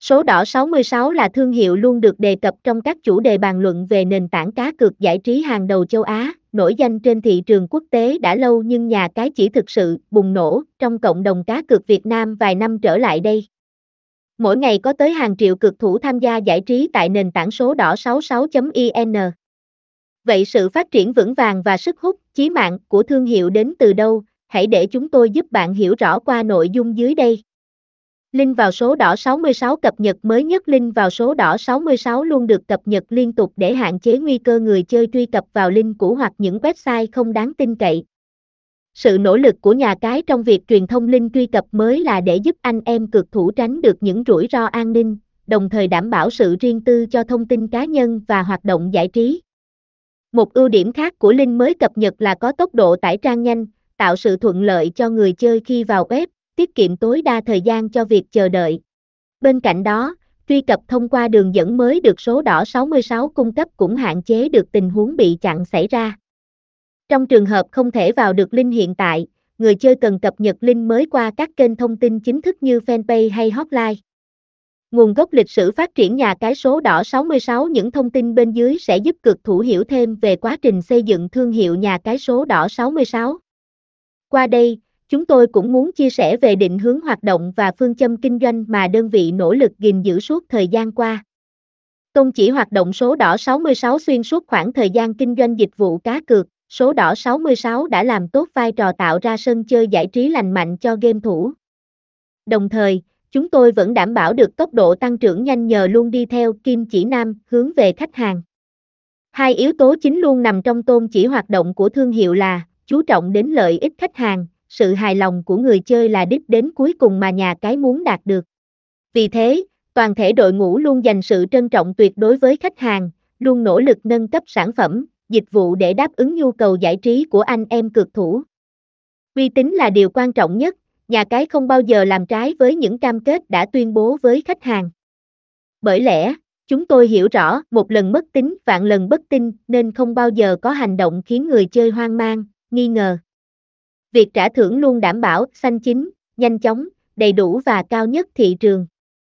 Số đỏ 66 là thương hiệu luôn được đề cập trong các chủ đề bàn luận về nền tảng cá cược giải trí hàng đầu châu Á, nổi danh trên thị trường quốc tế đã lâu nhưng nhà cái chỉ thực sự bùng nổ trong cộng đồng cá cược Việt Nam vài năm trở lại đây. Mỗi ngày có tới hàng triệu cực thủ tham gia giải trí tại nền tảng số đỏ 66.in. Vậy sự phát triển vững vàng và sức hút, chí mạng của thương hiệu đến từ đâu? Hãy để chúng tôi giúp bạn hiểu rõ qua nội dung dưới đây. Link vào số đỏ 66 cập nhật mới nhất Link vào số đỏ 66 luôn được cập nhật liên tục để hạn chế nguy cơ người chơi truy cập vào link cũ hoặc những website không đáng tin cậy. Sự nỗ lực của nhà cái trong việc truyền thông link truy cập mới là để giúp anh em cực thủ tránh được những rủi ro an ninh, đồng thời đảm bảo sự riêng tư cho thông tin cá nhân và hoạt động giải trí. Một ưu điểm khác của link mới cập nhật là có tốc độ tải trang nhanh, tạo sự thuận lợi cho người chơi khi vào web, tiết kiệm tối đa thời gian cho việc chờ đợi. Bên cạnh đó, truy cập thông qua đường dẫn mới được số đỏ 66 cung cấp cũng hạn chế được tình huống bị chặn xảy ra. Trong trường hợp không thể vào được link hiện tại, người chơi cần cập nhật link mới qua các kênh thông tin chính thức như fanpage hay hotline. Nguồn gốc lịch sử phát triển nhà cái số đỏ 66 Những thông tin bên dưới sẽ giúp cực thủ hiểu thêm về quá trình xây dựng thương hiệu nhà cái số đỏ 66. Qua đây, chúng tôi cũng muốn chia sẻ về định hướng hoạt động và phương châm kinh doanh mà đơn vị nỗ lực gìn giữ suốt thời gian qua. Công chỉ hoạt động số đỏ 66 xuyên suốt khoảng thời gian kinh doanh dịch vụ cá cược, số đỏ 66 đã làm tốt vai trò tạo ra sân chơi giải trí lành mạnh cho game thủ. Đồng thời, chúng tôi vẫn đảm bảo được tốc độ tăng trưởng nhanh nhờ luôn đi theo kim chỉ nam hướng về khách hàng. Hai yếu tố chính luôn nằm trong tôn chỉ hoạt động của thương hiệu là chú trọng đến lợi ích khách hàng, sự hài lòng của người chơi là đích đến cuối cùng mà nhà cái muốn đạt được. Vì thế, toàn thể đội ngũ luôn dành sự trân trọng tuyệt đối với khách hàng, luôn nỗ lực nâng cấp sản phẩm, dịch vụ để đáp ứng nhu cầu giải trí của anh em cực thủ. Uy tín là điều quan trọng nhất, nhà cái không bao giờ làm trái với những cam kết đã tuyên bố với khách hàng. Bởi lẽ, chúng tôi hiểu rõ một lần mất tính vạn lần bất tin nên không bao giờ có hành động khiến người chơi hoang mang, nghi ngờ. Việc trả thưởng luôn đảm bảo xanh chính, nhanh chóng, đầy đủ và cao nhất thị trường.